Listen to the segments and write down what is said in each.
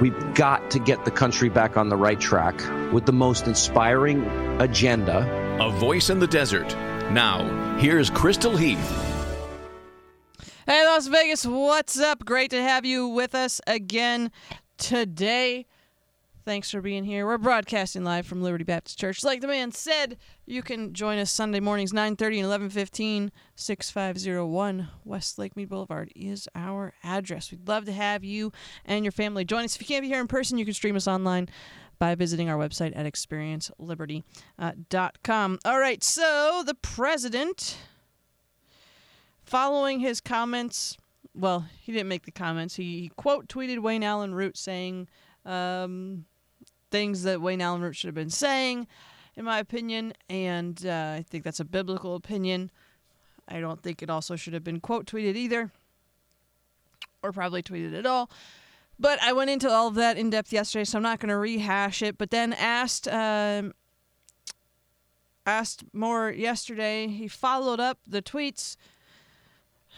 we've got to get the country back on the right track with the most inspiring agenda. A voice in the desert. Now, here's Crystal Heath. Hey, Las Vegas, what's up? Great to have you with us again today. Thanks for being here. We're broadcasting live from Liberty Baptist Church. Like the man said, you can join us Sunday mornings 9:30 and 11:15. 6501 West Lake Mead Boulevard is our address. We'd love to have you and your family join us. If you can't be here in person, you can stream us online by visiting our website at experienceliberty.com. All right, so the president following his comments, well, he didn't make the comments. He, quote tweeted Wayne Allen Root saying um, things that Wayne Allen should have been saying, in my opinion, and uh, I think that's a biblical opinion. I don't think it also should have been quote tweeted either, or probably tweeted at all. But I went into all of that in depth yesterday, so I'm not going to rehash it. But then asked. Um, asked more yesterday. He followed up the tweets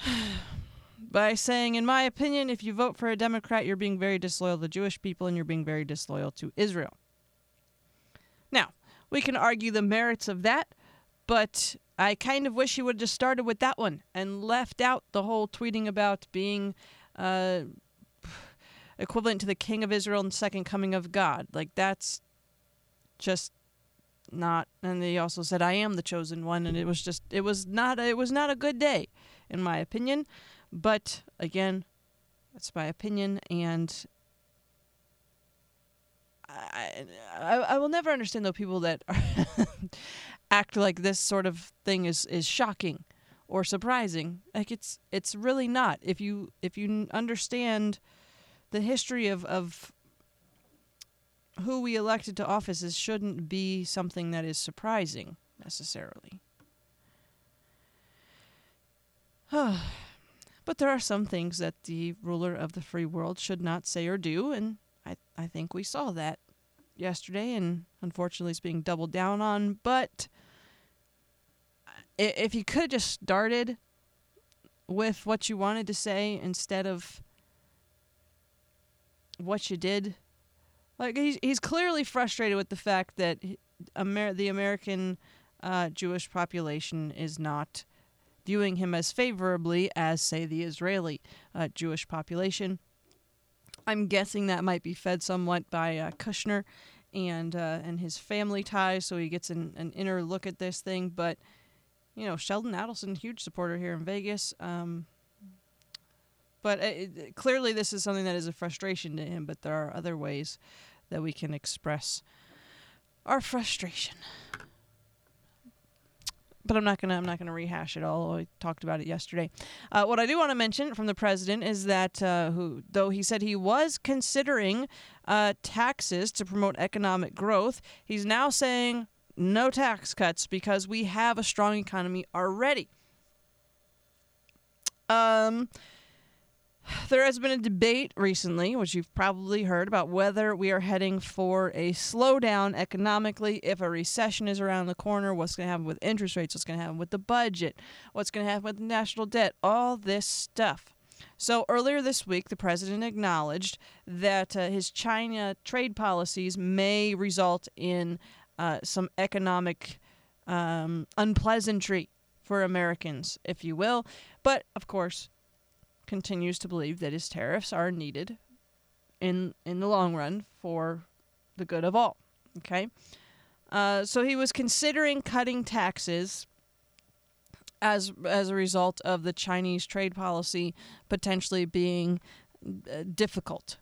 by saying, in my opinion, if you vote for a Democrat, you're being very disloyal to Jewish people and you're being very disloyal to Israel. Now, we can argue the merits of that, but I kind of wish he would have just started with that one and left out the whole tweeting about being uh, equivalent to the King of Israel and second coming of God. Like, that's just not and he also said i am the chosen one and it was just it was not it was not a good day in my opinion. But again, that's my opinion, and I, I, I will never understand though people that act like this sort of thing is, is shocking or surprising. Like it's it's really not. If you if you understand the history of, of who we elected to offices shouldn't be something that is surprising necessarily. but there are some things that the ruler of the free world should not say or do, and I, I think we saw that yesterday, and unfortunately it's being doubled down on. But if you could have just started with what you wanted to say instead of what you did, like he's he's clearly frustrated with the fact that Amer- the American uh, Jewish population is not viewing him as favorably as, say, the Israeli uh, Jewish population. I'm guessing that might be fed somewhat by uh, Kushner and uh, and his family ties, so he gets an, an inner look at this thing. But you know, Sheldon Adelson, huge supporter here in Vegas. Um, but it, clearly, this is something that is a frustration to him. But there are other ways that we can express our frustration but I'm not gonna I'm not gonna rehash it all. I talked about it yesterday. Uh, what I do want to mention from the president is that uh, who though he said he was considering uh, taxes to promote economic growth, he's now saying no tax cuts because we have a strong economy already. Um, there has been a debate recently, which you've probably heard, about whether we are heading for a slowdown economically, if a recession is around the corner, what's going to happen with interest rates, what's going to happen with the budget, what's going to happen with the national debt, all this stuff. So earlier this week, the president acknowledged that uh, his China trade policies may result in uh, some economic um, unpleasantry for Americans, if you will. But of course, continues to believe that his tariffs are needed in in the long run for the good of all. Okay, uh, so he was considering cutting taxes as as a result of the Chinese trade policy potentially being uh, difficult.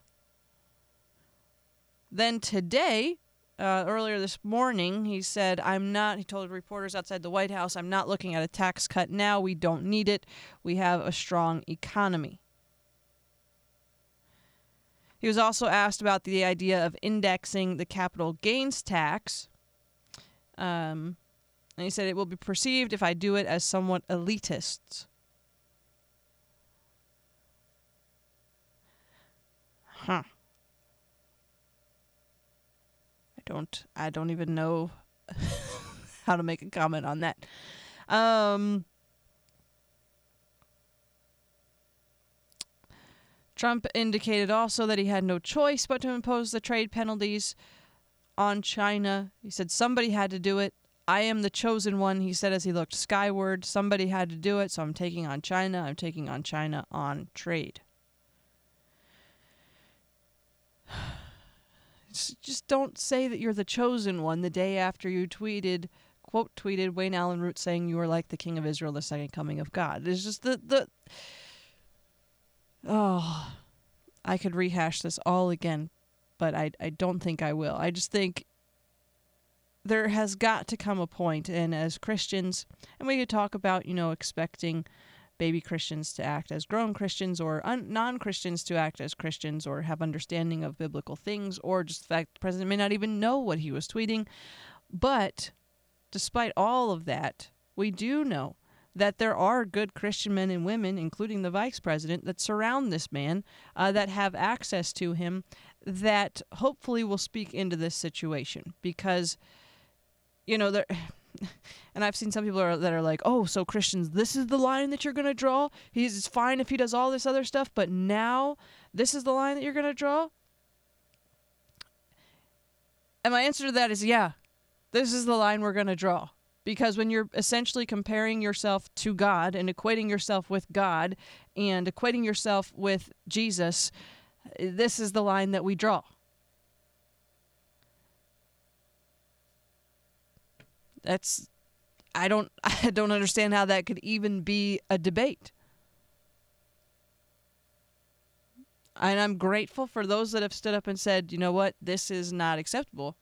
Then today, uh, earlier this morning, he said, I'm not, he told reporters outside the White House, I'm not looking at a tax cut now. We don't need it. We have a strong economy. He was also asked about the idea of indexing the capital gains tax. Um, And he said it will be perceived if I do it as somewhat elitist. Huh. I don't I don't even know how to make a comment on that. Um Trump indicated also that he had no choice but to impose the trade penalties on China. He said somebody had to do it. I am the chosen one, he said as he looked skyward. Somebody had to do it, so I'm taking on China. I'm taking on China on trade. Just don't say that you're the chosen one the day after you tweeted, quote tweeted Wayne Allen Root saying you are like the king of Israel, the second coming of God. It's just the the Oh, I could rehash this all again, but I I don't think I will. I just think there has got to come a point and as Christians, and we could talk about, you know, expecting baby Christians to act as grown Christians or un- non Christians to act as Christians or have understanding of biblical things or just the fact the president may not even know what he was tweeting. But despite all of that, we do know that there are good Christian men and women, including the vice president, that surround this man, uh, that have access to him, that hopefully will speak into this situation because, you know, there. And I've seen some people are, that are like, "Oh, so Christians, this is the line that you're going to draw. He's fine if he does all this other stuff, but now this is the line that you're going to draw." And my answer to that is, yeah, this is the line we're going to draw because when you're essentially comparing yourself to God and equating yourself with God and equating yourself with Jesus, this is the line that we draw. That's I don't I don't understand how that could even be a debate. And I'm grateful for those that have stood up and said, you know what, this is not acceptable,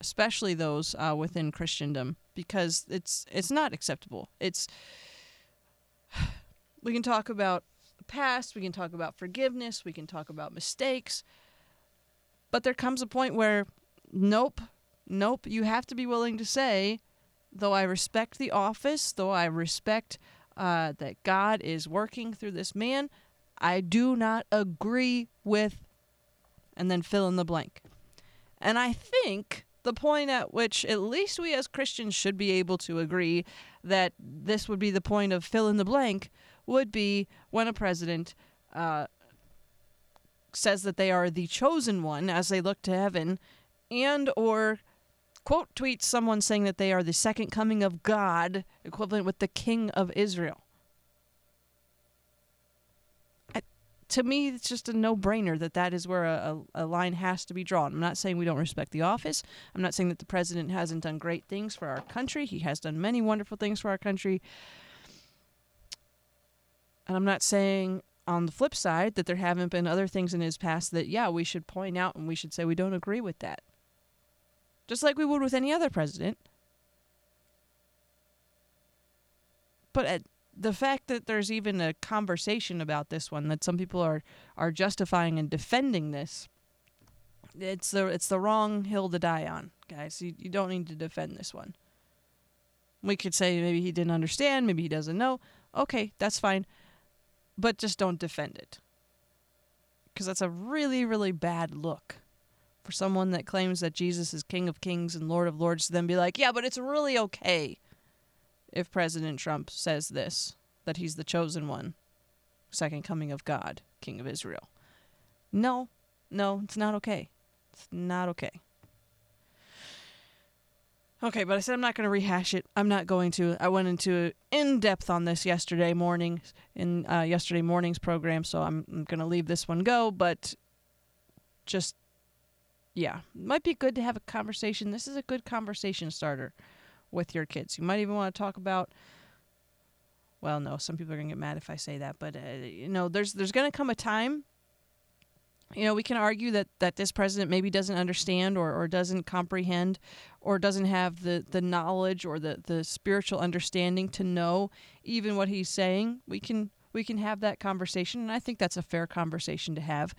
especially those uh, within Christendom because it's it's not acceptable. It's we can talk about past, we can talk about forgiveness, we can talk about mistakes, but there comes a point where nope, nope, you have to be willing to say, though I respect the office, though I respect uh, that God is working through this man, I do not agree with, and then fill in the blank. And I think the point at which at least we as Christians should be able to agree that this would be the point of fill in the blank would be when a president uh, says that they are the chosen one as they look to heaven and or quote tweets someone saying that they are the second coming of God equivalent with the king of Israel to me, it's just a no brainer that that is where a, a, a, line has to be drawn. I'm not saying we don't respect the office. I'm not saying that the president hasn't done great things for our country. He has done many wonderful things for our country. And I'm not saying on the flip side that there haven't been other things in his past that, yeah, we should point out and we should say we don't agree with that. Just like we would with any other president. But at the fact that there's even a conversation about this one that some people are are justifying and defending this it's the it's the wrong hill to die on guys. You, you don't need to defend this one. We could say maybe he didn't understand maybe he doesn't know. Okay that's fine. But just don't defend it. Because that's a really really bad look for someone that claims that jesus is king of kings and lord of lords to then be like yeah but it's really okay if President Trump says this that he's the chosen one, second coming of God, King of Israel. No, no, it's not okay. It's not okay. Okay, but I said I'm not going to rehash it. I'm not going to. I went into in depth on this yesterday morning in uh, yesterday morning's program, so I'm, I'm going to leave this one go. But just, yeah, might be good to have a conversation. This is a good conversation starter with your kids. You might even want to talk about well, no, some people are going to get mad if I say that, but uh, you know, there's there's going to come a time you know, we can argue that, that this president maybe doesn't understand or, or doesn't comprehend or doesn't have the, the knowledge or the, the spiritual understanding to know even what he's saying. We can we can have that conversation and I think that's a fair conversation to have.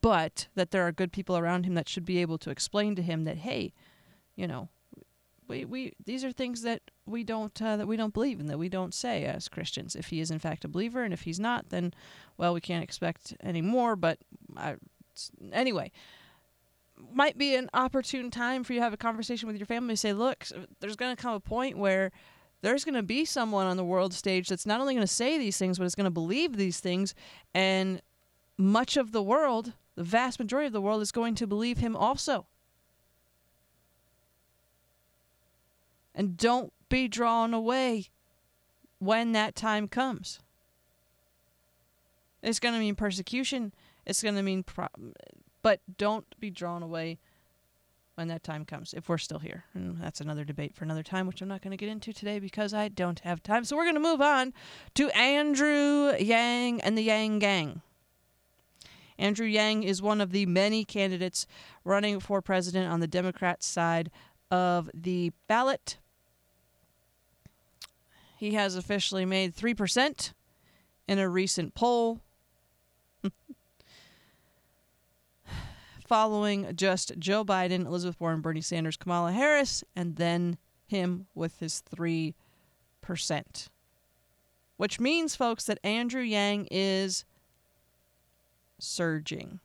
But that there are good people around him that should be able to explain to him that, hey, you know, we, we these are things that we don't uh, that we don't believe and that we don't say as Christians. If he is in fact a believer, and if he's not, then well, we can't expect any more. But I, anyway, might be an opportune time for you to have a conversation with your family. Say, look, there's going to come a point where there's going to be someone on the world stage that's not only going to say these things, but it's going to believe these things, and much of the world, the vast majority of the world, is going to believe him also. And don't be drawn away when that time comes. It's going to mean persecution. It's going to mean, pro- but don't be drawn away when that time comes, if we're still here. And that's another debate for another time, which I'm not going to get into today because I don't have time. So we're going to move on to Andrew Yang and the Yang Gang. Andrew Yang is one of the many candidates running for president on the Democrat side of the ballot. He has officially made 3% in a recent poll. Following just Joe Biden, Elizabeth Warren, Bernie Sanders, Kamala Harris, and then him with his 3%. Which means, folks, that Andrew Yang is surging.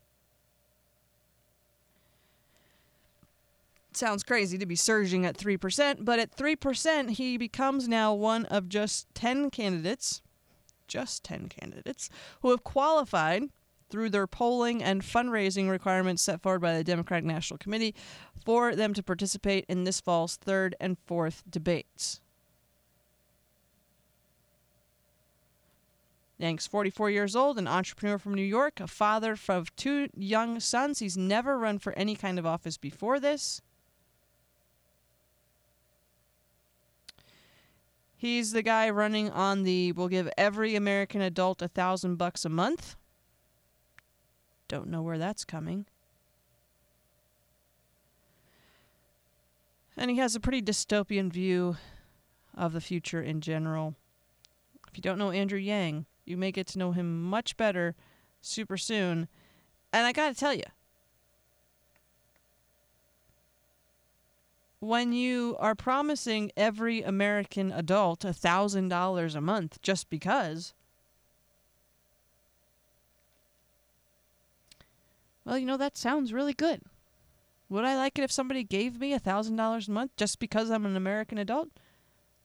sounds crazy to be surging at 3%, but at 3%, he becomes now one of just 10 candidates, just 10 candidates, who have qualified through their polling and fundraising requirements set forward by the Democratic National Committee for them to participate in this fall's third and fourth debates. Yang's 44 years old, an entrepreneur from New York, a father of two young sons. He's never run for any kind of office before this. He's the guy running on the we'll give every American adult a thousand bucks a month. Don't know where that's coming. And he has a pretty dystopian view of the future in general. If you don't know Andrew Yang, you may get to know him much better super soon. And I got to tell you, when you are promising every American adult a $1,000 a month just because, well, you know, that sounds really good. Would I like it if somebody gave me a $1,000 a month just because I'm an American adult?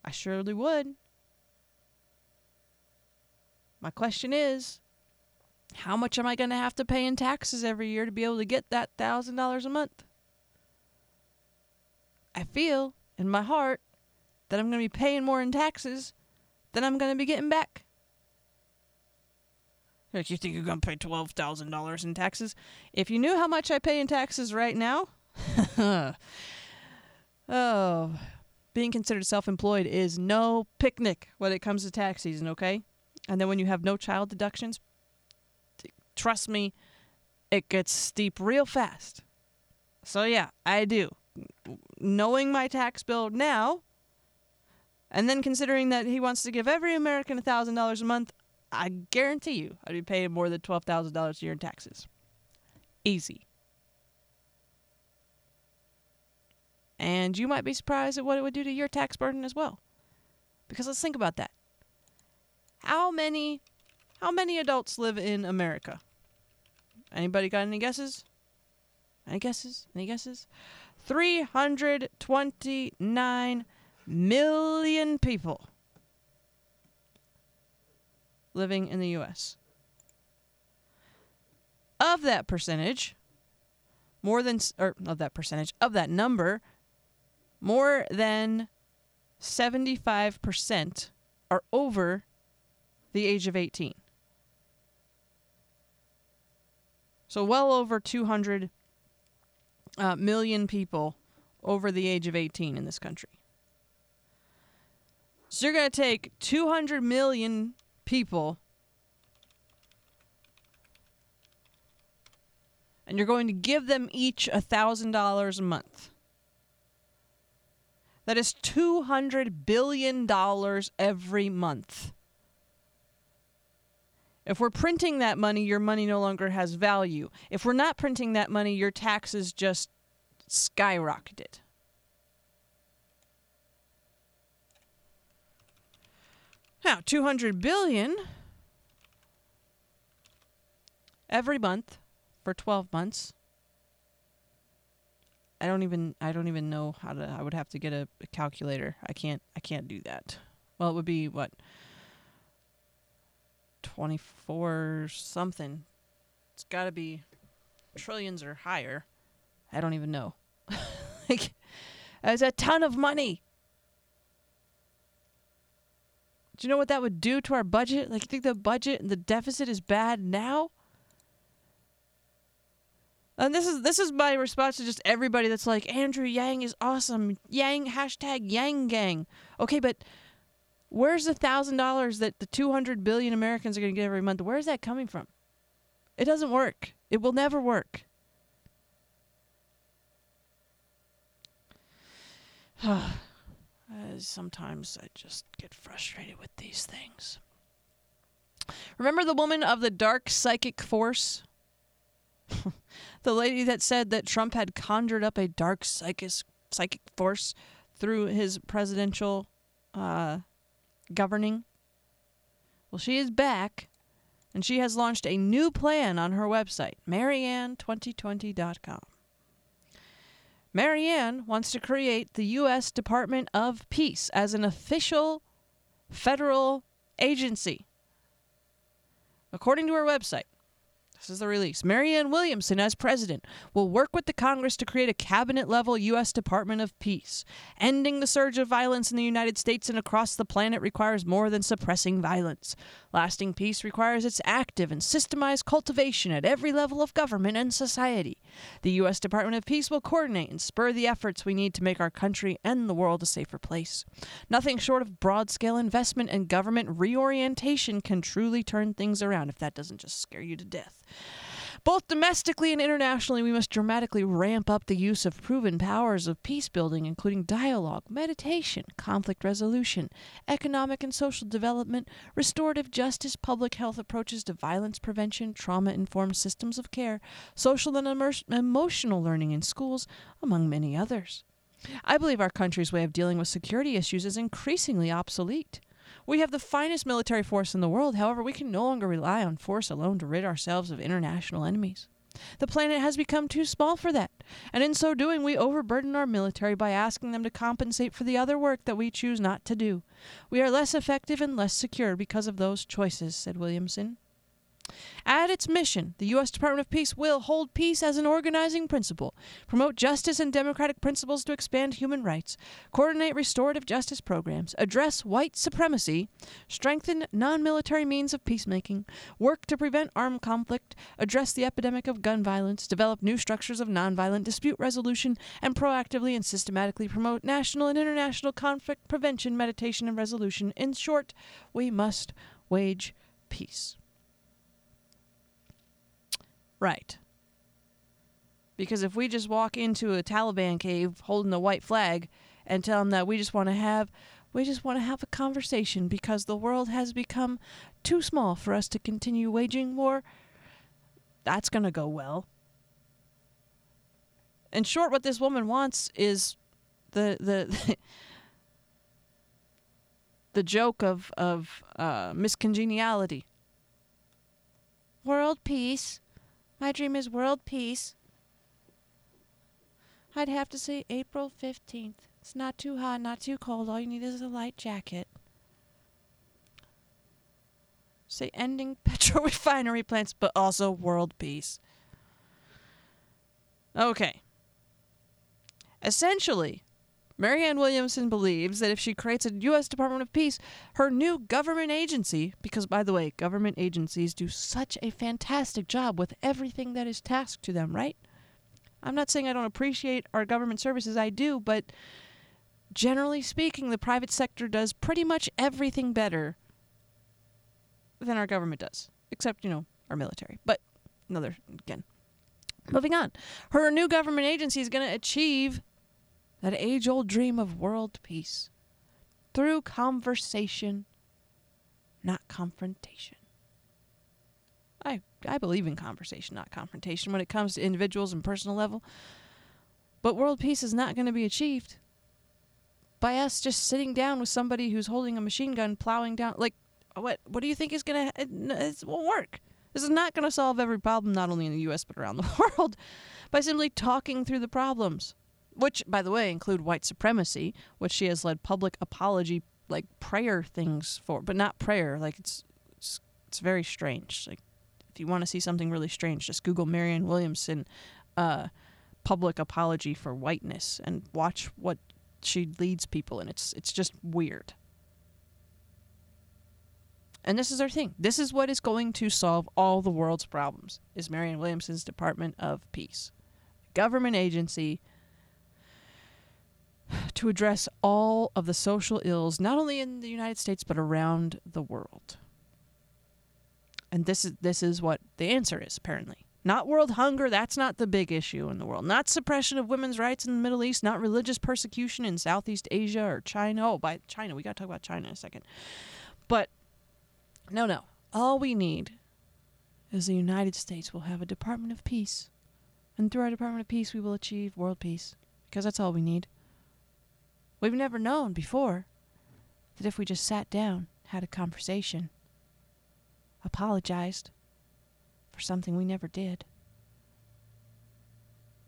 I surely would. My question is how much am I going to have to pay in taxes every year to be able to get that $1,000 a month? I feel in my heart that I'm going to be paying more in taxes than I'm going to be getting back. Like you think you're going to pay $12,000 in taxes? If you knew how much I pay in taxes right now, oh, being considered self employed is no picnic when it comes to tax season, okay? And then when you have no child deductions, trust me, it gets steep real fast. So, yeah, I do knowing my tax bill now, and then considering that he wants to give every American $1,000 a month, I guarantee you I'd be paying more than $12,000 a year in taxes. Easy. And you might be surprised at what it would do to your tax burden as well. Because let's think about that. How many how many adults live in America? Anybody got any guesses? Any guesses? Any guesses? 329 million people living in the U.S. Of that percentage, more than, or of that percentage, of that number, more than 75% are over the age of 18. So, well over 200 uh, million people over the age of 18 in this country. So you're going to take 200 million people and you're going to give them each $1,000 a month. That is $200 billion every month. If we're printing that money, your money no longer has value. If we're not printing that money, your taxes just skyrocketed. Now, 200 billion every month for 12 months. I don't even I don't even know how to I would have to get a, a calculator. I can't I can't do that. Well, it would be what 24 something. It's got to be trillions or higher. I don't even know. like that's a ton of money. Do you know what that would do to our budget? Like, you think the budget and the deficit is bad now? And this is this is my response to just everybody that's like Andrew Yang is awesome. Yang hashtag Yang Gang. Okay, but where's the thousand dollars that the two hundred billion Americans are going to get every month? Where's that coming from? It doesn't work. It will never work. Sometimes I just get frustrated with these things. Remember the woman of the dark psychic force? the lady that said that Trump had conjured up a dark psychic psychic force through his presidential uh, governing. Well, she is back, and she has launched a new plan on her website, Marianne2020.com. Marianne wants to create the U.S. Department of Peace as an official federal agency. According to her website, this is the release. Marianne Williamson, as president, will work with the Congress to create a cabinet level U.S. Department of Peace. Ending the surge of violence in the United States and across the planet requires more than suppressing violence. Lasting peace requires its active and systemized cultivation at every level of government and society. The U.S. Department of Peace will coordinate and spur the efforts we need to make our country and the world a safer place. Nothing short of broad scale investment and government reorientation can truly turn things around if that doesn't just scare you to death. Both domestically and internationally, we must dramatically ramp up the use of proven powers of peace building, including dialogue, meditation, conflict resolution, economic and social development, restorative justice, public health approaches to violence prevention, trauma informed systems of care, social and emotional learning in schools, among many others. I believe our country's way of dealing with security issues is increasingly obsolete. We have the finest military force in the world, however, we can no longer rely on force alone to rid ourselves of international enemies. The planet has become too small for that, and in so doing, we overburden our military by asking them to compensate for the other work that we choose not to do. We are less effective and less secure because of those choices, said Williamson. At its mission, the U.S. Department of Peace will hold peace as an organizing principle, promote justice and democratic principles to expand human rights, coordinate restorative justice programs, address white supremacy, strengthen non military means of peacemaking, work to prevent armed conflict, address the epidemic of gun violence, develop new structures of nonviolent dispute resolution, and proactively and systematically promote national and international conflict prevention, meditation, and resolution. In short, we must wage peace. Right. Because if we just walk into a Taliban cave holding a white flag and tell them that we just want to have we just want to have a conversation because the world has become too small for us to continue waging war, that's going to go well. In short, what this woman wants is the the the joke of of uh, Miss Congeniality. World peace. My dream is world peace. I'd have to say April 15th. It's not too hot, not too cold. All you need is a light jacket. Say ending petro refinery plants, but also world peace. Okay. Essentially, Marianne Williamson believes that if she creates a U.S. Department of Peace, her new government agency, because by the way, government agencies do such a fantastic job with everything that is tasked to them, right? I'm not saying I don't appreciate our government services, I do, but generally speaking, the private sector does pretty much everything better than our government does, except, you know, our military. But another, again, moving on. Her new government agency is going to achieve that age old dream of world peace through conversation, not confrontation. I, I believe in conversation, not confrontation, when it comes to individuals and personal level. But world peace is not going to be achieved by us just sitting down with somebody who's holding a machine gun plowing down. Like, what what do you think is gonna? It, it won't work. This is not going to solve every problem, not only in the U.S. but around the world, by simply talking through the problems, which, by the way, include white supremacy, which she has led public apology like prayer things for, but not prayer. Like it's it's, it's very strange. Like if you want to see something really strange, just Google Marianne Williamson uh, public apology for whiteness and watch what she leads people in. It's it's just weird. And this is our thing. This is what is going to solve all the world's problems. Is Marianne Williamson's Department of Peace, government agency to address all of the social ills not only in the United States but around the world. And this is this is what the answer is apparently. Not world hunger, that's not the big issue in the world. Not suppression of women's rights in the Middle East, not religious persecution in Southeast Asia or China. Oh, by China, we got to talk about China in a second. But no, no. All we need is the United States will have a Department of Peace. And through our Department of Peace, we will achieve world peace. Because that's all we need. We've never known before that if we just sat down, had a conversation, apologized for something we never did,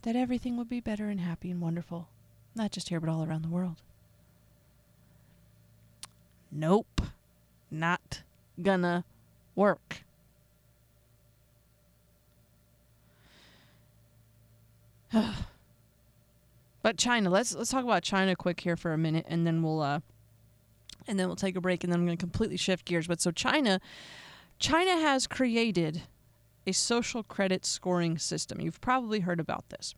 that everything would be better and happy and wonderful. Not just here, but all around the world. Nope. Not gonna work. but China, let's let's talk about China quick here for a minute and then we'll uh and then we'll take a break and then I'm going to completely shift gears. But so China China has created a social credit scoring system. You've probably heard about this.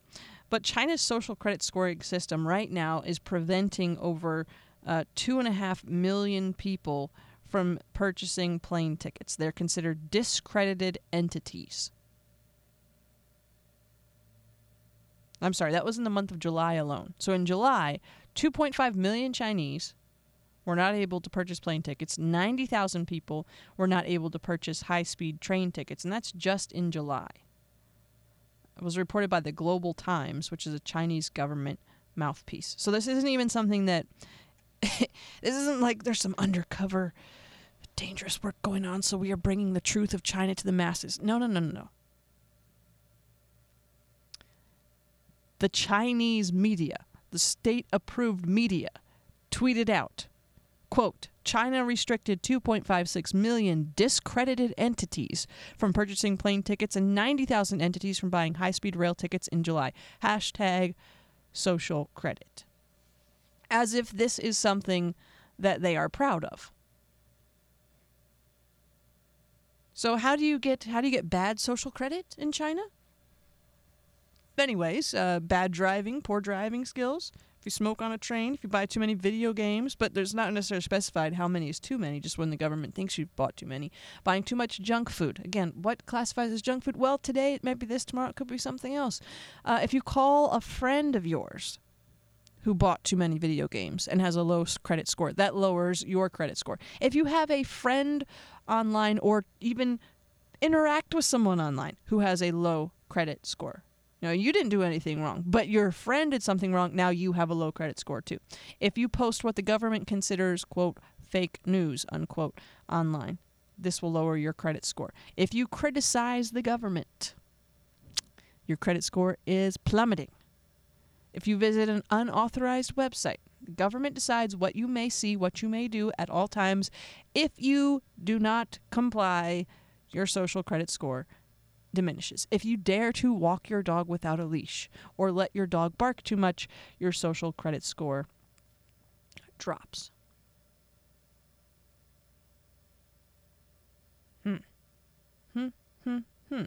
But China's social credit scoring system right now is preventing over uh, two and a half million people from purchasing plane tickets. They're considered discredited entities. I'm sorry, that was in the month of July alone. So in July, 2.5 million Chinese were not able to purchase plane tickets. 90,000 people were not able to purchase high speed train tickets, and that's just in July. It was reported by the Global Times, which is a Chinese government mouthpiece. So this isn't even something that. this isn't like there's some undercover dangerous work going on, so we are bringing the truth of China to the masses. No, no, no, no, no. The Chinese media, the state approved media, tweeted out quote, China restricted 2.56 million discredited entities from purchasing plane tickets and 90,000 entities from buying high speed rail tickets in July. Hashtag social credit. As if this is something that they are proud of. So how do you get how do you get bad social credit in China? Anyways, uh, bad driving, poor driving skills. If you smoke on a train, if you buy too many video games, but there's not necessarily specified how many is too many, just when the government thinks you've bought too many. Buying too much junk food. Again, what classifies as junk food? Well, today it might be this, tomorrow it could be something else. Uh, if you call a friend of yours who bought too many video games and has a low credit score, that lowers your credit score. If you have a friend online or even interact with someone online who has a low credit score. Know, you didn't do anything wrong, but your friend did something wrong. Now you have a low credit score too. If you post what the government considers, quote, fake news, unquote, online, this will lower your credit score. If you criticize the government, your credit score is plummeting. If you visit an unauthorized website, the government decides what you may see, what you may do at all times. If you do not comply, your social credit score diminishes. If you dare to walk your dog without a leash or let your dog bark too much, your social credit score drops. Hmm. Hmm. Hmm. Hmm.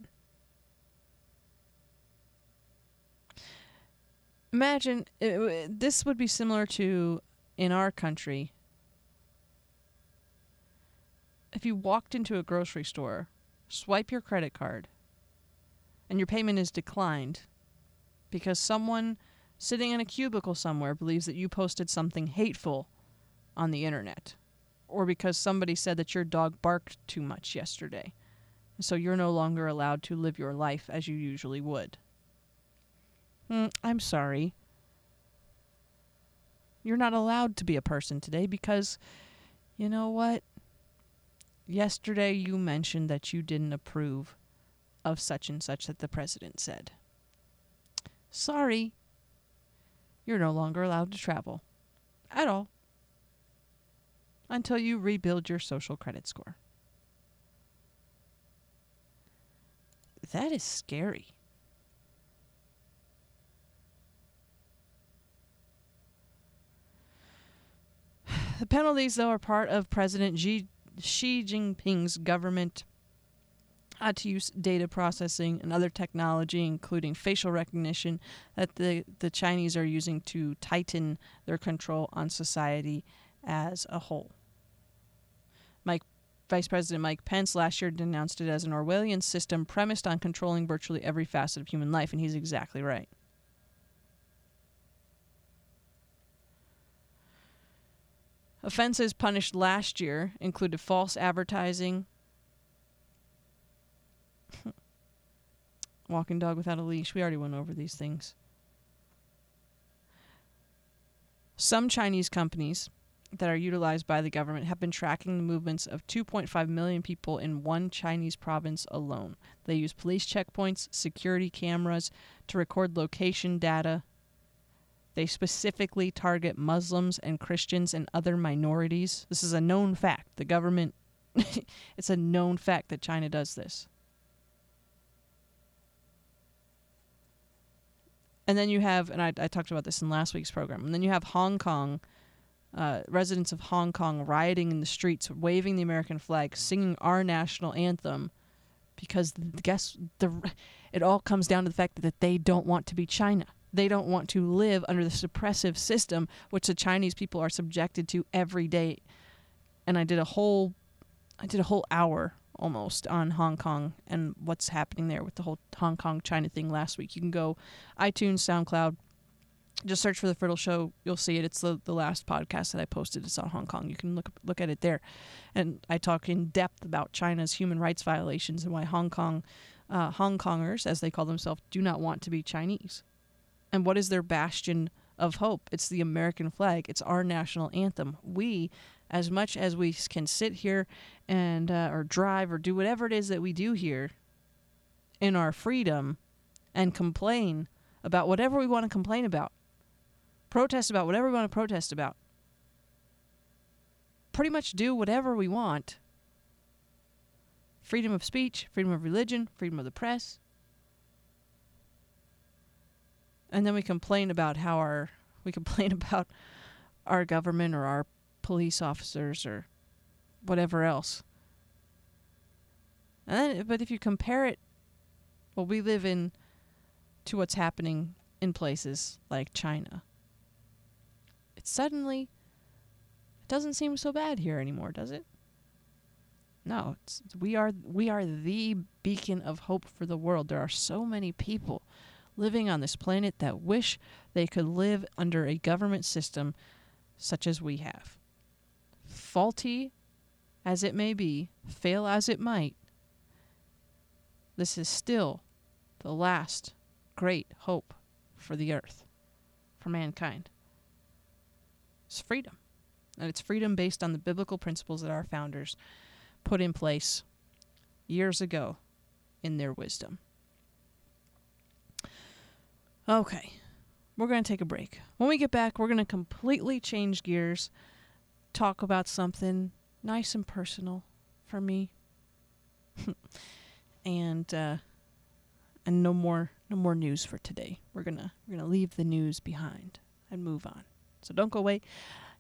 Imagine it, this would be similar to in our country if you walked into a grocery store, swipe your credit card, and your payment is declined because someone sitting in a cubicle somewhere believes that you posted something hateful on the internet, or because somebody said that your dog barked too much yesterday, so you're no longer allowed to live your life as you usually would. Mm, I'm sorry. You're not allowed to be a person today because, you know what? Yesterday you mentioned that you didn't approve of such and such that the president said. Sorry, you're no longer allowed to travel at all until you rebuild your social credit score. That is scary. The penalties, though, are part of President Xi, Xi Jinping's government to use data processing and other technology, including facial recognition, that the, the Chinese are using to tighten their control on society as a whole. Mike Vice President Mike Pence last year denounced it as an Orwellian system premised on controlling virtually every facet of human life, and he's exactly right. Offenses punished last year included false advertising, walking dog without a leash. We already went over these things. Some Chinese companies that are utilized by the government have been tracking the movements of 2.5 million people in one Chinese province alone. They use police checkpoints, security cameras to record location data, they specifically target Muslims and Christians and other minorities. This is a known fact. The government, it's a known fact that China does this. And then you have, and I, I talked about this in last week's program, and then you have Hong Kong, uh, residents of Hong Kong rioting in the streets, waving the American flag, singing our national anthem, because guess the, it all comes down to the fact that they don't want to be China they don't want to live under the suppressive system which the Chinese people are subjected to every day. And I did a whole I did a whole hour almost on Hong Kong and what's happening there with the whole Hong Kong China thing last week. You can go iTunes, SoundCloud, just search for the Fertile Show. You'll see it. It's the, the last podcast that I posted. It's on Hong Kong. You can look look at it there, and I talk in depth about China's human rights violations and why Hong Kong, uh, Hong Kongers, as they call themselves, do not want to be Chinese. And what is their bastion of hope? It's the American flag. It's our national anthem. We, as much as we can sit here and uh, or drive or do whatever it is that we do here in our freedom and complain about whatever we want to complain about, protest about whatever we want to protest about, pretty much do whatever we want. Freedom of speech, freedom of religion, freedom of the press, and then we complain about how our we complain about our government or our police officers or whatever else. And then, but if you compare it, well, we live in to what's happening in places like China. It suddenly it doesn't seem so bad here anymore, does it? No, we are we are the beacon of hope for the world. There are so many people living on this planet that wish they could live under a government system such as we have. Faulty as it may be, fail as it might, this is still the last great hope for the earth, for mankind. It's freedom. And it's freedom based on the biblical principles that our founders put in place years ago in their wisdom. Okay. We're going to take a break. When we get back, we're going to completely change gears, talk about something nice and personal for me. and uh and no more no more news for today. We're to we're to leave the news behind and move on. So don't go away.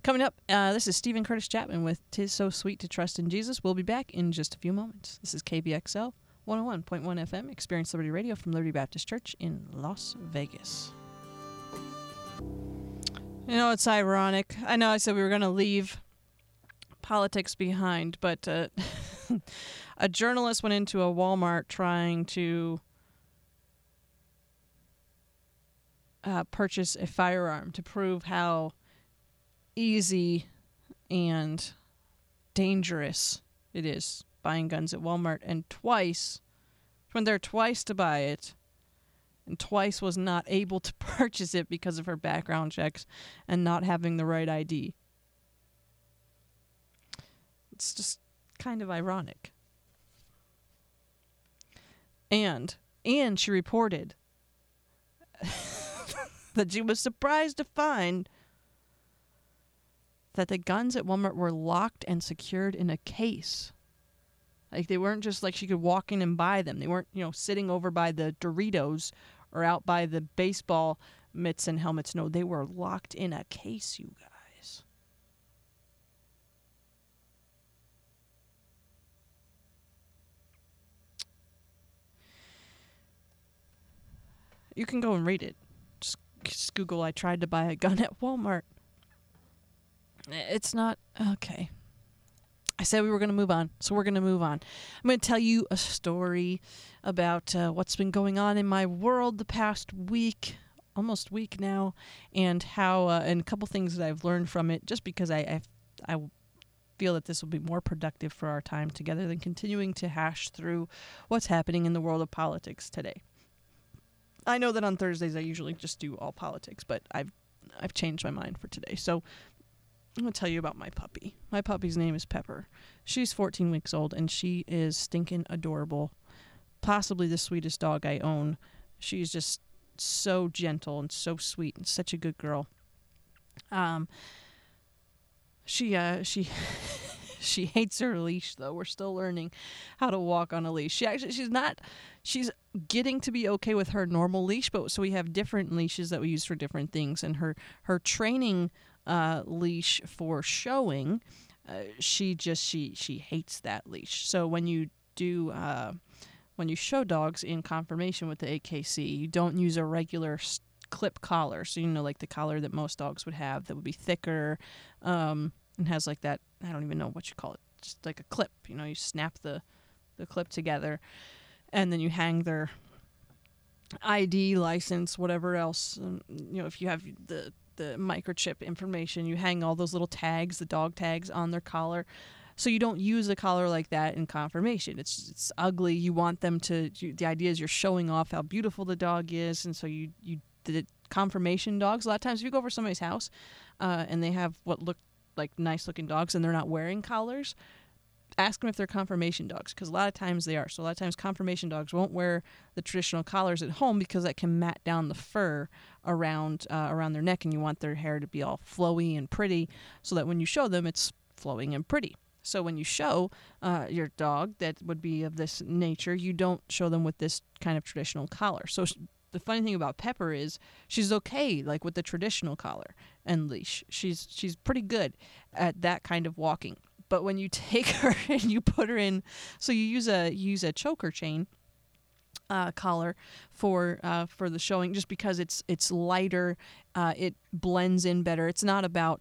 Coming up, uh, this is Steven Curtis Chapman with Tis So Sweet to Trust in Jesus. We'll be back in just a few moments. This is KVXL 101.1 FM, Experience Liberty Radio from Liberty Baptist Church in Las Vegas. You know, it's ironic. I know I said we were going to leave politics behind, but uh, a journalist went into a Walmart trying to uh, purchase a firearm to prove how easy and dangerous it is buying guns at Walmart, and twice, went there twice to buy it, and twice was not able to purchase it because of her background checks and not having the right ID. It's just kind of ironic. And and she reported that she was surprised to find that the guns at Walmart were locked and secured in a case. Like they weren't just like she could walk in and buy them. They weren't, you know, sitting over by the Doritos or out by the baseball mitts and helmets. No, they were locked in a case, you guys. You can go and read it. Just, Google I tried to buy a gun at Walmart. It's not okay. I said we were going to move on, so we're going to move on. I'm going to tell you a story about uh, what's been going on in my world the past week, almost week now, and how uh, and a couple things that I've learned from it. Just because I, I, I feel that this will be more productive for our time together than continuing to hash through what's happening in the world of politics today. I know that on Thursdays I usually just do all politics, but I've I've changed my mind for today. So I'm going to tell you about my puppy. My puppy's name is Pepper. She's 14 weeks old and she is stinking adorable. Possibly the sweetest dog I own. She's just so gentle and so sweet and such a good girl. Um she uh she she hates her leash though. We're still learning how to walk on a leash. She actually she's not she's getting to be okay with her normal leash, but so we have different leashes that we use for different things and her her training uh, leash for showing, uh, she just she she hates that leash. So when you do uh, when you show dogs in conformation with the AKC, you don't use a regular clip collar. So you know like the collar that most dogs would have that would be thicker um, and has like that I don't even know what you call it, just like a clip. You know, you snap the the clip together, and then you hang their ID license, whatever else. You know, if you have the the microchip information. You hang all those little tags, the dog tags, on their collar. So you don't use a collar like that in conformation. It's it's ugly. You want them to. You, the idea is you're showing off how beautiful the dog is, and so you you the conformation dogs. A lot of times, if you go over somebody's house, uh, and they have what look like nice looking dogs, and they're not wearing collars, ask them if they're conformation dogs because a lot of times they are. So a lot of times conformation dogs won't wear the traditional collars at home because that can mat down the fur around uh, around their neck, and you want their hair to be all flowy and pretty, so that when you show them, it's flowing and pretty. So when you show uh, your dog that would be of this nature, you don't show them with this kind of traditional collar. So the funny thing about Pepper is she's okay like with the traditional collar and leash. She's she's pretty good at that kind of walking. But when you take her and you put her in, so you use a you use a choker chain uh, collar for uh, for the showing, just because it's it's lighter, uh, it blends in better. It's not about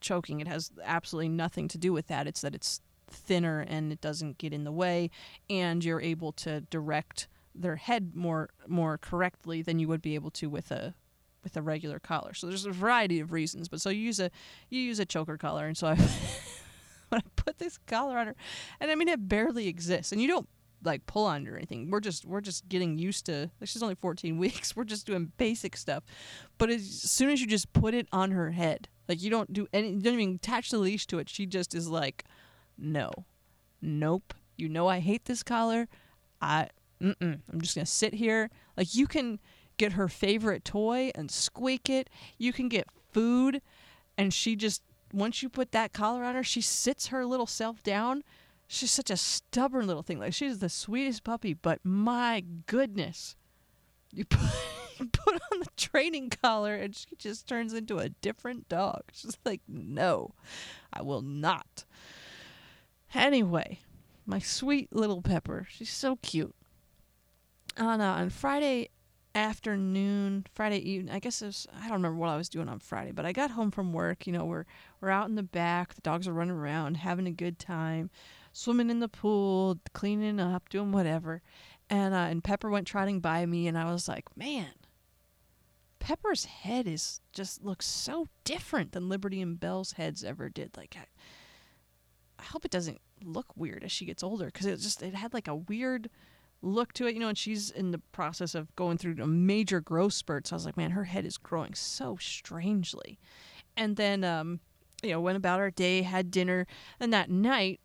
choking; it has absolutely nothing to do with that. It's that it's thinner and it doesn't get in the way, and you're able to direct their head more more correctly than you would be able to with a with a regular collar. So there's a variety of reasons, but so you use a you use a choker collar, and so I when I put this collar on her, and I mean it barely exists, and you don't like pull on or anything. We're just we're just getting used to. Like she's only 14 weeks. We're just doing basic stuff, but as soon as you just put it on her head, like you don't do any, you don't even attach the leash to it. She just is like, no, nope. You know I hate this collar. I mm-mm. I'm just gonna sit here. Like you can get her favorite toy and squeak it. You can get food, and she just once you put that collar on her, she sits her little self down. She's such a stubborn little thing. Like she's the sweetest puppy, but my goodness, you put, you put on the training collar and she just turns into a different dog. She's like, no, I will not. Anyway, my sweet little Pepper. She's so cute. On uh, on Friday afternoon, Friday evening. I guess it was, I don't remember what I was doing on Friday, but I got home from work. You know, we're we're out in the back. The dogs are running around, having a good time, swimming in the pool, cleaning up, doing whatever. And uh, and Pepper went trotting by me, and I was like, man, Pepper's head is just looks so different than Liberty and Belle's heads ever did. Like, I, I hope it doesn't look weird as she gets older because it just it had like a weird look to it, you know, and she's in the process of going through a major growth spurt. So I was like, man, her head is growing so strangely. And then, um, you know, went about our day, had dinner, and that night,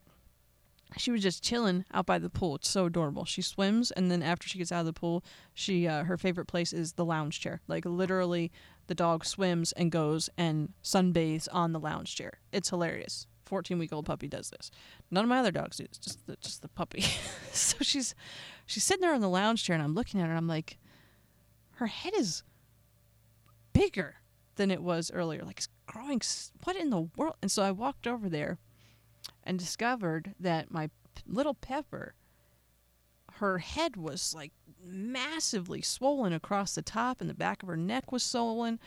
she was just chilling out by the pool. It's so adorable. She swims, and then after she gets out of the pool, she uh, her favorite place is the lounge chair. Like literally, the dog swims and goes and sunbathes on the lounge chair. It's hilarious. 14 week old puppy does this. None of my other dogs do. It's just the, just the puppy. so she's she's sitting there on the lounge chair, and I'm looking at her, and I'm like, her head is bigger than it was earlier. Like it's growing. What in the world? And so I walked over there and discovered that my little pepper, her head was like massively swollen across the top, and the back of her neck was swollen.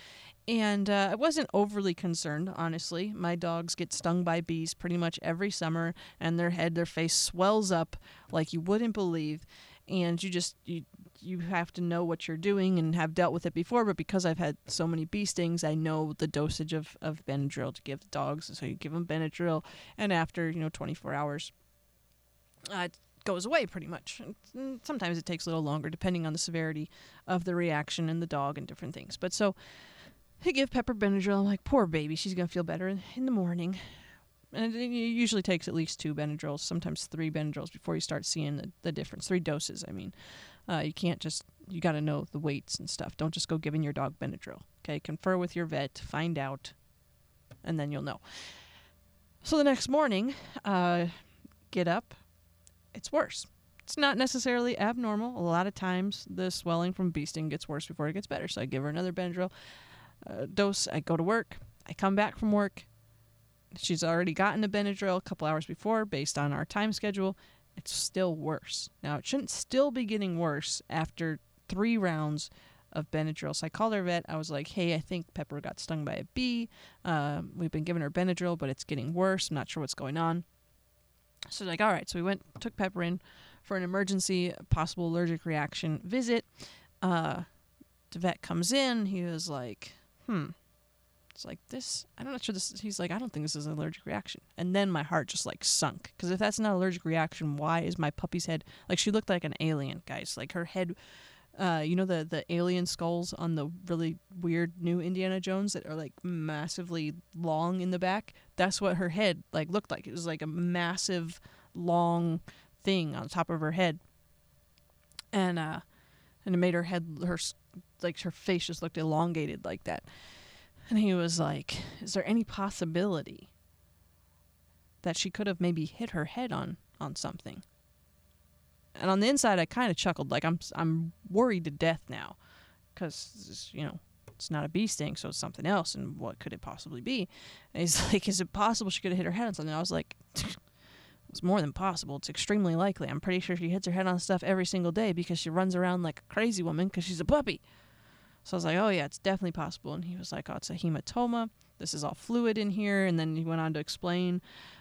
And uh, I wasn't overly concerned, honestly. My dogs get stung by bees pretty much every summer, and their head, their face swells up like you wouldn't believe. And you just you you have to know what you're doing and have dealt with it before. But because I've had so many bee stings, I know the dosage of, of Benadryl to give dogs. So you give them Benadryl, and after you know 24 hours, uh, it goes away pretty much. And sometimes it takes a little longer depending on the severity of the reaction in the dog and different things. But so I give Pepper Benadryl. I'm like, poor baby, she's gonna feel better in the morning. And it usually takes at least two Benadryls, sometimes three Benadryls before you start seeing the, the difference. Three doses, I mean. Uh, you can't just you got to know the weights and stuff. Don't just go giving your dog Benadryl. Okay, confer with your vet, find out, and then you'll know. So the next morning, uh, get up. It's worse. It's not necessarily abnormal. A lot of times, the swelling from bee sting gets worse before it gets better. So I give her another Benadryl uh, dose. I go to work. I come back from work. She's already gotten a Benadryl a couple hours before, based on our time schedule it's still worse. Now, it shouldn't still be getting worse after three rounds of Benadryl. So I called our vet. I was like, hey, I think Pepper got stung by a bee. Uh, we've been giving her Benadryl, but it's getting worse. I'm not sure what's going on. So like, all right. So we went, took Pepper in for an emergency possible allergic reaction visit. Uh, the vet comes in. He was like, hmm, it's like this. I'm not sure this. He's like, I don't think this is an allergic reaction. And then my heart just like sunk because if that's not allergic reaction, why is my puppy's head like she looked like an alien, guys? Like her head. Uh, you know the the alien skulls on the really weird new Indiana Jones that are like massively long in the back. That's what her head like looked like. It was like a massive long thing on top of her head, and uh, and it made her head her like her face just looked elongated like that. And he was like, Is there any possibility that she could have maybe hit her head on, on something? And on the inside, I kind of chuckled, like, I'm, I'm worried to death now. Because, you know, it's not a bee sting, so it's something else. And what could it possibly be? And he's like, Is it possible she could have hit her head on something? I was like, It's more than possible. It's extremely likely. I'm pretty sure she hits her head on stuff every single day because she runs around like a crazy woman because she's a puppy. So I was like, oh, yeah, it's definitely possible. And he was like, oh, it's a hematoma. This is all fluid in here. And then he went on to explain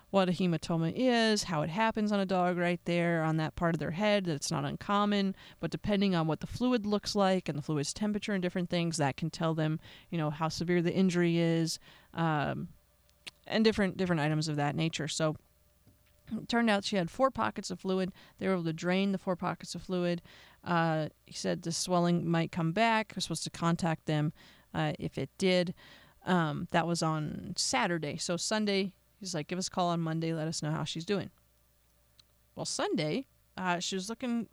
what a hematoma is, how it happens on a dog right there on that part of their head, that it's not uncommon. But depending on what the fluid looks like and the fluid's temperature and different things, that can tell them, you know, how severe the injury is, um, and different different items of that nature. So it turned out she had four pockets of fluid. They were able to drain the four pockets of fluid. Uh, he said the swelling might come back. We're supposed to contact them uh, if it did. Um, that was on Saturday. So Sunday, he's like, give us a call on Monday. Let us know how she's doing. Well, Sunday, uh, she was looking,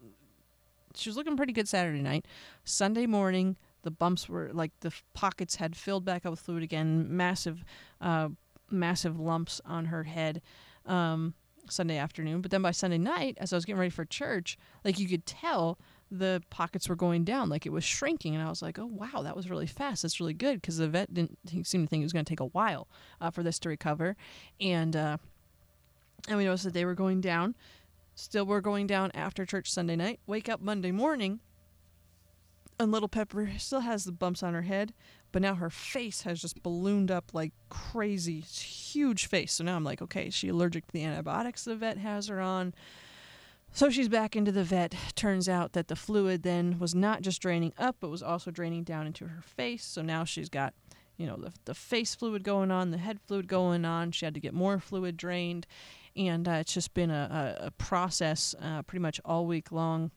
she was looking pretty good Saturday night. Sunday morning, the bumps were like the pockets had filled back up with fluid again. Massive, uh, massive lumps on her head. Um, Sunday afternoon, but then by Sunday night, as I was getting ready for church, like you could tell the pockets were going down, like it was shrinking. And I was like, oh, wow, that was really fast. That's really good because the vet didn't seem to think it was going to take a while uh, for this to recover. And, uh, and we noticed that they were going down. Still were going down after church Sunday night. Wake up Monday morning, and little Pepper still has the bumps on her head, but now her face has just ballooned up like crazy. Huge face. So now I'm like, okay, is she allergic to the antibiotics the vet has her on? So she's back into the vet. Turns out that the fluid then was not just draining up, but was also draining down into her face. So now she's got, you know, the, the face fluid going on, the head fluid going on. She had to get more fluid drained. And uh, it's just been a, a, a process uh, pretty much all week long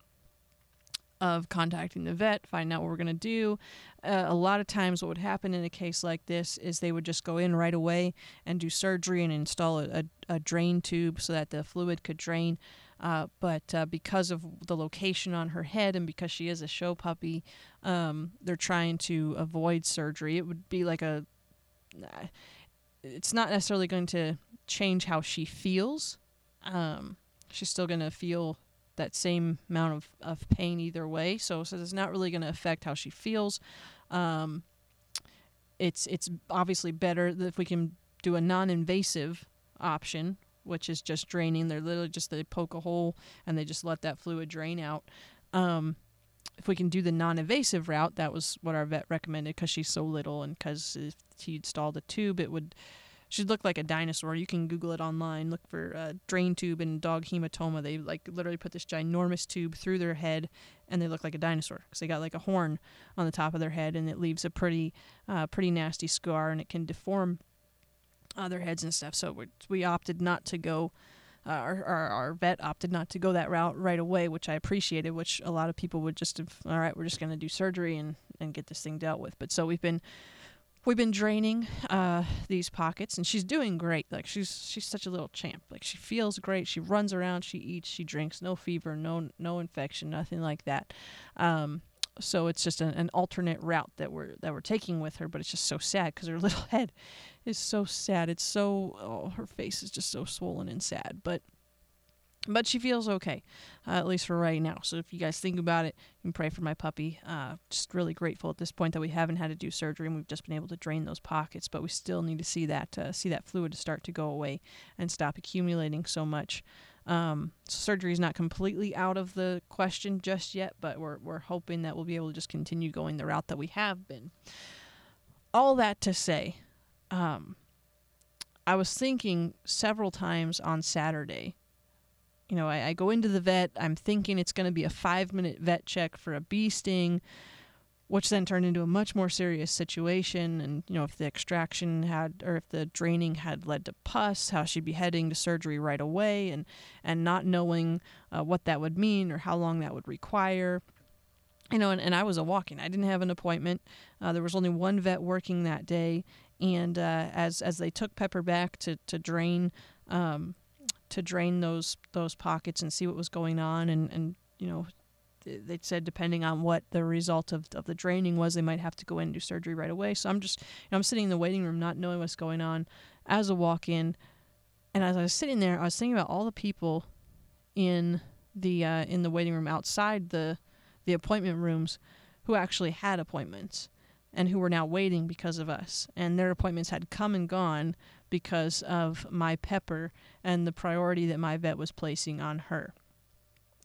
of contacting the vet, finding out what we're going to do. Uh, a lot of times, what would happen in a case like this is they would just go in right away and do surgery and install a, a, a drain tube so that the fluid could drain. Uh, but uh, because of the location on her head and because she is a show puppy, um, they're trying to avoid surgery. It would be like a. It's not necessarily going to change how she feels. Um, she's still going to feel that same amount of, of pain either way. So, so it's not really going to affect how she feels. Um, it's it's obviously better if we can do a non-invasive option, which is just draining. They're literally just they poke a hole and they just let that fluid drain out. Um, if we can do the non-invasive route, that was what our vet recommended because she's so little and because if he installed a tube, it would she'd look like a dinosaur. You can Google it online. Look for uh, drain tube and dog hematoma. They like literally put this ginormous tube through their head, and they look like a dinosaur because they got like a horn on the top of their head, and it leaves a pretty, uh, pretty nasty scar, and it can deform their heads and stuff. So we, we opted not to go. Uh, our, our, our vet opted not to go that route right away, which I appreciated. Which a lot of people would just have, all right, we're just going to do surgery and and get this thing dealt with. But so we've been we've been draining uh, these pockets, and she's doing great. Like she's she's such a little champ. Like she feels great. She runs around. She eats. She drinks. No fever. No no infection. Nothing like that. Um, so it's just an, an alternate route that we're that we're taking with her. But it's just so sad because her little head is so sad. It's so oh, her face is just so swollen and sad. But but she feels okay, uh, at least for right now. So if you guys think about it, you can pray for my puppy. Uh, just really grateful at this point that we haven't had to do surgery and we've just been able to drain those pockets. But we still need to see that uh, see that fluid to start to go away and stop accumulating so much. Um, surgery is not completely out of the question just yet, but we're we're hoping that we'll be able to just continue going the route that we have been. All that to say, um, I was thinking several times on Saturday you know, I, I go into the vet, I'm thinking it's going to be a five minute vet check for a bee sting, which then turned into a much more serious situation. And, you know, if the extraction had, or if the draining had led to pus, how she'd be heading to surgery right away and, and not knowing uh, what that would mean or how long that would require. You know, and, and I was a walking. I didn't have an appointment. Uh, there was only one vet working that day. And uh, as, as they took Pepper back to, to drain, um, to drain those those pockets and see what was going on and and you know they said depending on what the result of, of the draining was they might have to go in and do surgery right away. So i'm just you know i'm sitting in the waiting room not knowing what's going on as a walk-in. And as i was sitting there i was thinking about all the people in the uh, in the waiting room outside the the appointment rooms who actually had appointments and who were now waiting because of us and their appointments had come and gone because of my pepper and the priority that my vet was placing on her.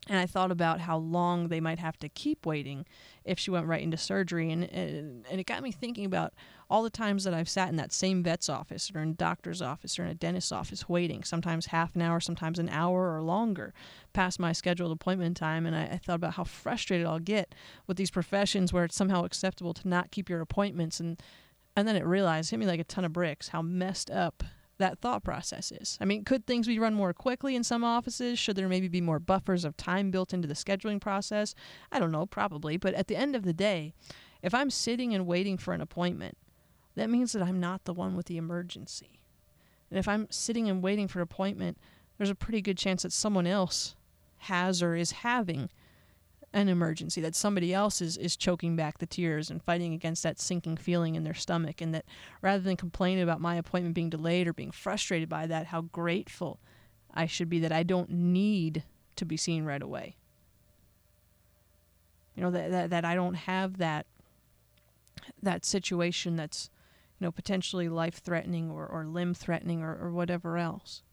And I thought about how long they might have to keep waiting if she went right into surgery. And, and, and it got me thinking about all the times that I've sat in that same vet's office or in a doctor's office or in a dentist's office waiting, sometimes half an hour, sometimes an hour or longer past my scheduled appointment time. And I, I thought about how frustrated I'll get with these professions where it's somehow acceptable to not keep your appointments. And and then it realized, hit me like a ton of bricks, how messed up that thought process is. I mean, could things be run more quickly in some offices? Should there maybe be more buffers of time built into the scheduling process? I don't know, probably. But at the end of the day, if I'm sitting and waiting for an appointment, that means that I'm not the one with the emergency. And if I'm sitting and waiting for an appointment, there's a pretty good chance that someone else has or is having an emergency, that somebody else is, is choking back the tears and fighting against that sinking feeling in their stomach, and that rather than complaining about my appointment being delayed or being frustrated by that, how grateful I should be that I don't need to be seen right away. You know, that, that, that I don't have that that situation that's, you know, potentially life threatening or, or limb threatening or, or whatever else.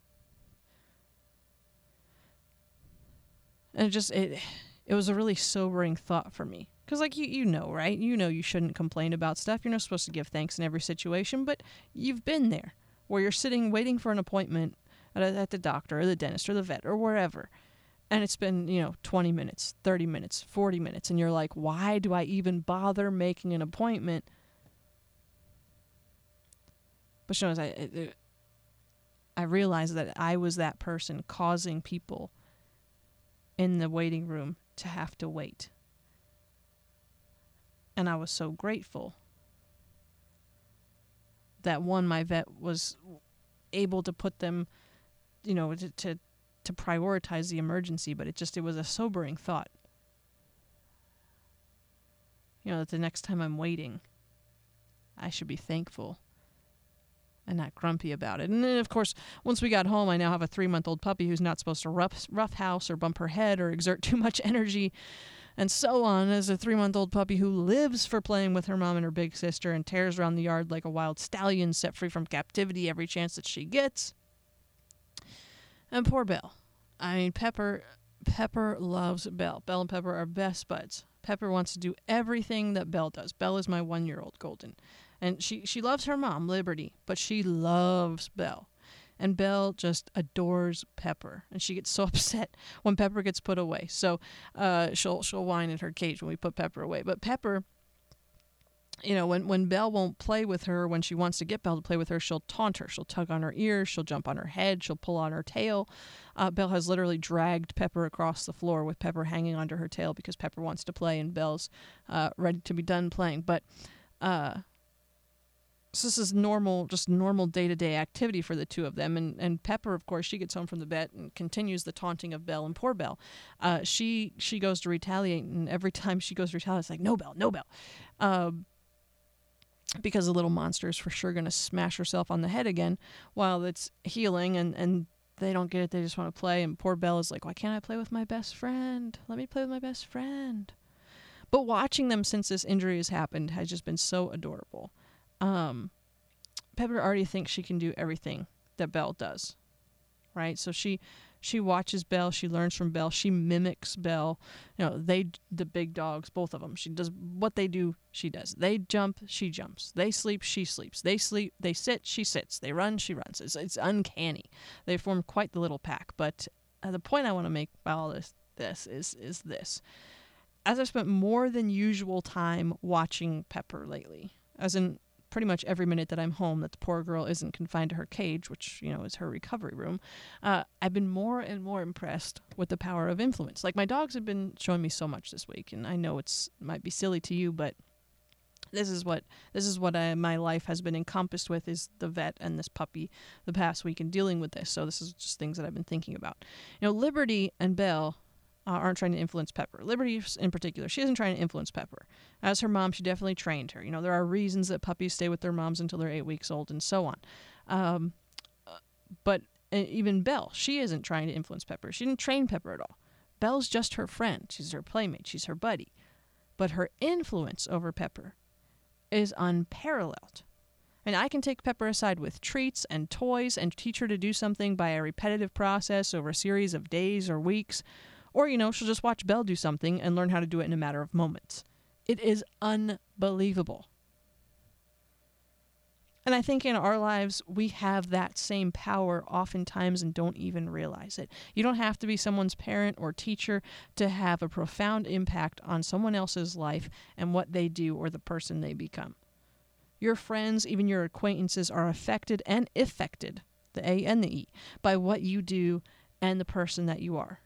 And it just it it was a really sobering thought for me. Because, like, you, you know, right? You know you shouldn't complain about stuff. You're not supposed to give thanks in every situation, but you've been there where you're sitting waiting for an appointment at, at the doctor or the dentist or the vet or wherever. And it's been, you know, 20 minutes, 30 minutes, 40 minutes. And you're like, why do I even bother making an appointment? But you know, I, I realized that I was that person causing people in the waiting room to have to wait. And I was so grateful that one, my vet was able to put them, you know, to, to, to prioritize the emergency, but it just, it was a sobering thought. You know, that the next time I'm waiting, I should be thankful and not grumpy about it. And then, of course, once we got home, I now have a three month old puppy who's not supposed to rough, rough house or bump her head or exert too much energy, and so on. As a three month old puppy who lives for playing with her mom and her big sister and tears around the yard like a wild stallion set free from captivity every chance that she gets. And poor Belle. I mean, Pepper. Pepper loves Belle. Belle and Pepper are best buds. Pepper wants to do everything that Belle does. Belle is my one year old golden. And she, she loves her mom, Liberty, but she loves Belle. And Belle just adores Pepper, and she gets so upset when Pepper gets put away. So uh, she'll she'll whine at her cage when we put Pepper away. But Pepper, you know, when when Belle won't play with her, when she wants to get Belle to play with her, she'll taunt her. She'll tug on her ears. She'll jump on her head. She'll pull on her tail. Uh, Belle has literally dragged Pepper across the floor with Pepper hanging onto her tail because Pepper wants to play and Belle's uh, ready to be done playing. But uh, so this is normal, just normal day to day activity for the two of them. And, and Pepper, of course, she gets home from the vet and continues the taunting of Belle and poor Belle. Uh, she she goes to retaliate, and every time she goes to retaliate, it's like no Belle, no Belle, uh, because the little monster is for sure going to smash herself on the head again while it's healing, and and they don't get it. They just want to play, and poor Belle is like, why can't I play with my best friend? Let me play with my best friend. But watching them since this injury has happened has just been so adorable um, Pepper already thinks she can do everything that Belle does, right? So she she watches Belle, she learns from Belle, she mimics Belle. You know, they the big dogs, both of them. She does what they do, she does. They jump, she jumps. They sleep, she sleeps. They sleep, they sit, she sits. They run, she runs. It's it's uncanny. They form quite the little pack. But uh, the point I want to make by all this this is is this. As I've spent more than usual time watching Pepper lately, as in pretty much every minute that I'm home that the poor girl isn't confined to her cage, which, you know, is her recovery room, uh, I've been more and more impressed with the power of influence. Like my dogs have been showing me so much this week, and I know it's might be silly to you, but this is what this is what I, my life has been encompassed with is the vet and this puppy the past week and dealing with this. So this is just things that I've been thinking about. You know, Liberty and Belle uh, aren't trying to influence Pepper. Liberty, in particular, she isn't trying to influence Pepper. As her mom, she definitely trained her. You know, there are reasons that puppies stay with their moms until they're eight weeks old and so on. Um, uh, but even Belle, she isn't trying to influence Pepper. She didn't train Pepper at all. Belle's just her friend. She's her playmate. She's her buddy. But her influence over Pepper is unparalleled. And I can take Pepper aside with treats and toys and teach her to do something by a repetitive process over a series of days or weeks or, you know, she'll just watch Belle do something and learn how to do it in a matter of moments. It is unbelievable. And I think in our lives, we have that same power oftentimes and don't even realize it. You don't have to be someone's parent or teacher to have a profound impact on someone else's life and what they do or the person they become. Your friends, even your acquaintances, are affected and affected, the A and the E, by what you do and the person that you are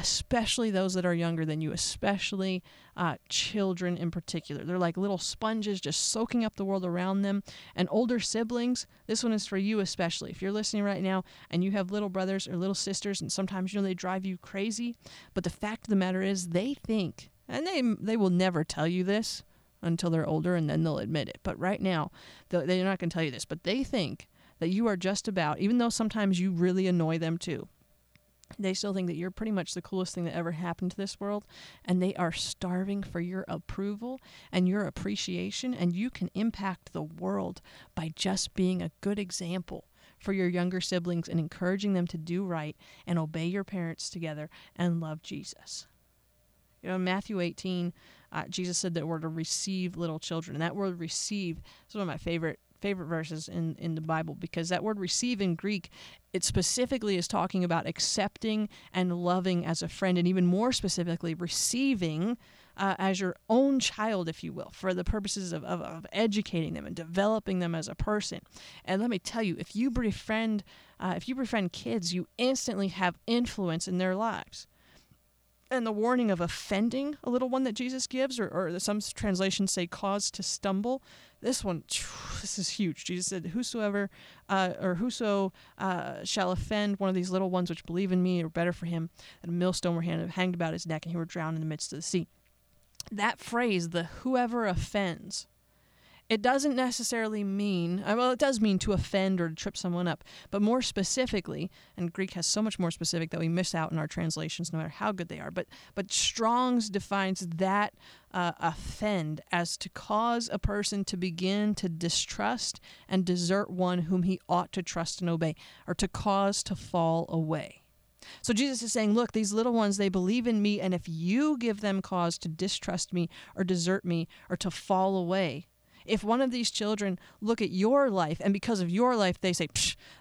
especially those that are younger than you, especially uh, children in particular. They're like little sponges just soaking up the world around them. And older siblings, this one is for you especially. If you're listening right now and you have little brothers or little sisters, and sometimes you know they drive you crazy, but the fact of the matter is they think, and they they will never tell you this until they're older, and then they'll admit it. But right now, they're not going to tell you this, but they think that you are just about, even though sometimes you really annoy them too they still think that you're pretty much the coolest thing that ever happened to this world and they are starving for your approval and your appreciation and you can impact the world by just being a good example for your younger siblings and encouraging them to do right and obey your parents together and love Jesus. You know, in Matthew 18, uh, Jesus said that we're to receive little children. And that word receive is one of my favorite favorite verses in, in the Bible because that word receive in Greek, it specifically is talking about accepting and loving as a friend, and even more specifically, receiving uh, as your own child, if you will, for the purposes of, of, of, educating them and developing them as a person. And let me tell you, if you befriend, uh, if you befriend kids, you instantly have influence in their lives. and the warning of offending a little one that Jesus gives, or, or some translations say cause to stumble. This one, this is huge. Jesus said, Whosoever uh, or whoso uh, shall offend one of these little ones which believe in me, or better for him that a millstone were hanged about his neck and he were drowned in the midst of the sea. That phrase, the whoever offends, it doesn't necessarily mean, uh, well, it does mean to offend or to trip someone up, but more specifically, and Greek has so much more specific that we miss out in our translations, no matter how good they are. But but Strong's defines that uh, offend as to cause a person to begin to distrust and desert one whom he ought to trust and obey, or to cause to fall away. So Jesus is saying, look, these little ones, they believe in me, and if you give them cause to distrust me or desert me or to fall away, if one of these children look at your life and because of your life they say,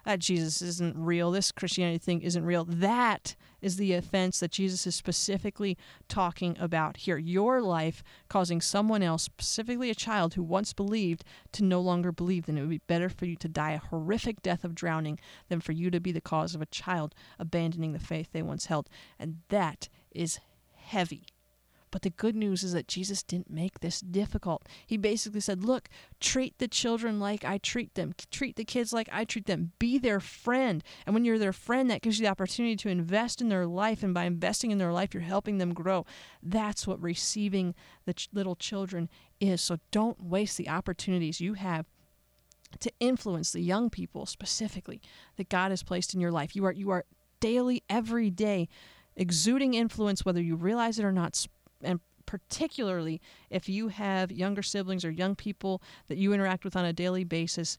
that Jesus isn't real, this Christianity thing isn't real, that is the offense that Jesus is specifically talking about here. Your life causing someone else, specifically a child who once believed, to no longer believe, then it would be better for you to die a horrific death of drowning than for you to be the cause of a child abandoning the faith they once held. And that is heavy. But the good news is that Jesus didn't make this difficult. He basically said, Look, treat the children like I treat them, treat the kids like I treat them, be their friend. And when you're their friend, that gives you the opportunity to invest in their life. And by investing in their life, you're helping them grow. That's what receiving the ch- little children is. So don't waste the opportunities you have to influence the young people specifically that God has placed in your life. You are you are daily every day exuding influence whether you realize it or not and particularly if you have younger siblings or young people that you interact with on a daily basis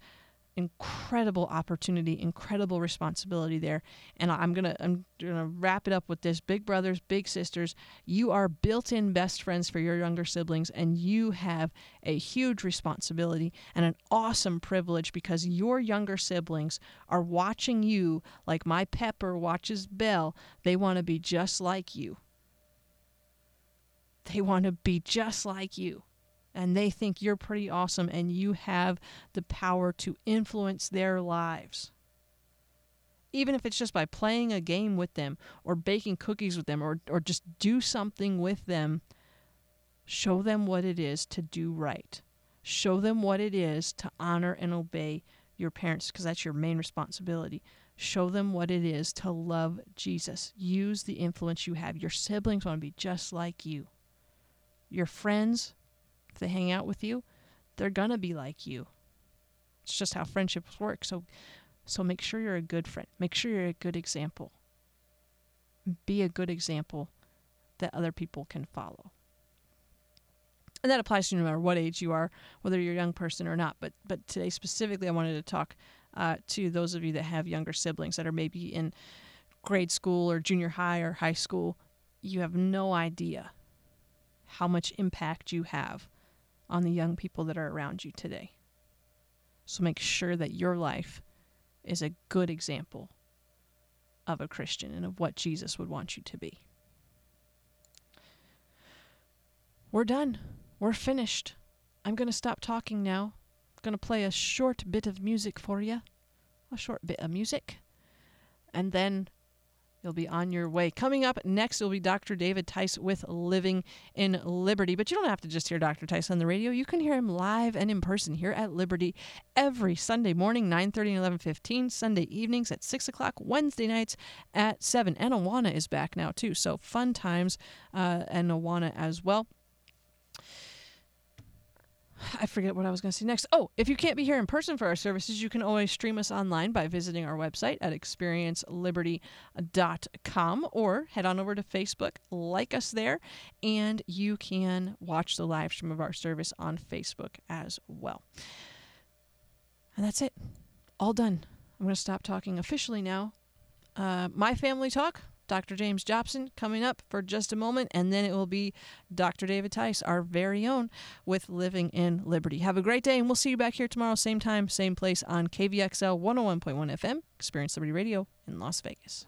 incredible opportunity incredible responsibility there. And i'm gonna i'm gonna wrap it up with this. Big brothers big sisters you are built-in best friends for your younger siblings and you have a huge responsibility and an awesome privilege because your younger siblings are watching you like my pepper watches belle. They want to be just like you they want to be just like you. And they think you're pretty awesome and you have the power to influence their lives. Even if it's just by playing a game with them or baking cookies with them or, or just do something with them, show them what it is to do right. Show them what it is to honor and obey your parents because that's your main responsibility. Show them what it is to love Jesus. Use the influence you have. Your siblings want to be just like you your friends, if they hang out with you, they're gonna be like you. It's just how friendships work. So so make sure you're a good friend. Make sure you're a good example. Be a good example that other people can follow. And that applies to no matter what age you are, whether you're a young person or not. But but today specifically, I wanted to talk uh, to those of you that have younger siblings that are maybe in grade school or junior high or high school. You have no idea how much impact you have on the young people that are around you today. So make sure that your life is a good example of a Christian and of what Jesus would want you to be. We're done. We're finished. I'm going to stop talking now. I'm going to play a short bit of music for you. A short bit of music. And then You'll be on your way. Coming up next will be Dr. David Tice with Living in Liberty. But you don't have to just hear Dr. Tice on the radio. You can hear him live and in person here at Liberty every Sunday morning, 9.30 and 11.15, Sunday evenings at 6 o'clock, Wednesday nights at 7. And Awana is back now, too. So fun times uh, and Awana as well. I forget what I was going to say next. Oh, if you can't be here in person for our services, you can always stream us online by visiting our website at experienceliberty.com or head on over to Facebook, like us there, and you can watch the live stream of our service on Facebook as well. And that's it. All done. I'm going to stop talking officially now. Uh, my family talk Dr. James Dobson coming up for just a moment, and then it will be Dr. David Tice, our very own, with Living in Liberty. Have a great day, and we'll see you back here tomorrow, same time, same place on KVXL 101.1 FM, Experience Liberty Radio in Las Vegas.